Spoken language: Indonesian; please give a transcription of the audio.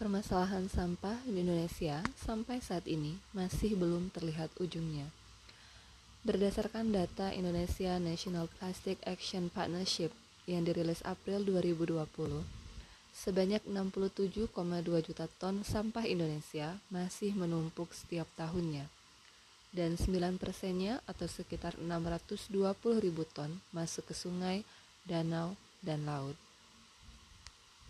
Permasalahan sampah di Indonesia sampai saat ini masih belum terlihat ujungnya. Berdasarkan data Indonesia National Plastic Action Partnership yang dirilis April 2020, sebanyak 67,2 juta ton sampah Indonesia masih menumpuk setiap tahunnya. Dan 9 persennya atau sekitar 620 ribu ton masuk ke sungai, danau, dan laut.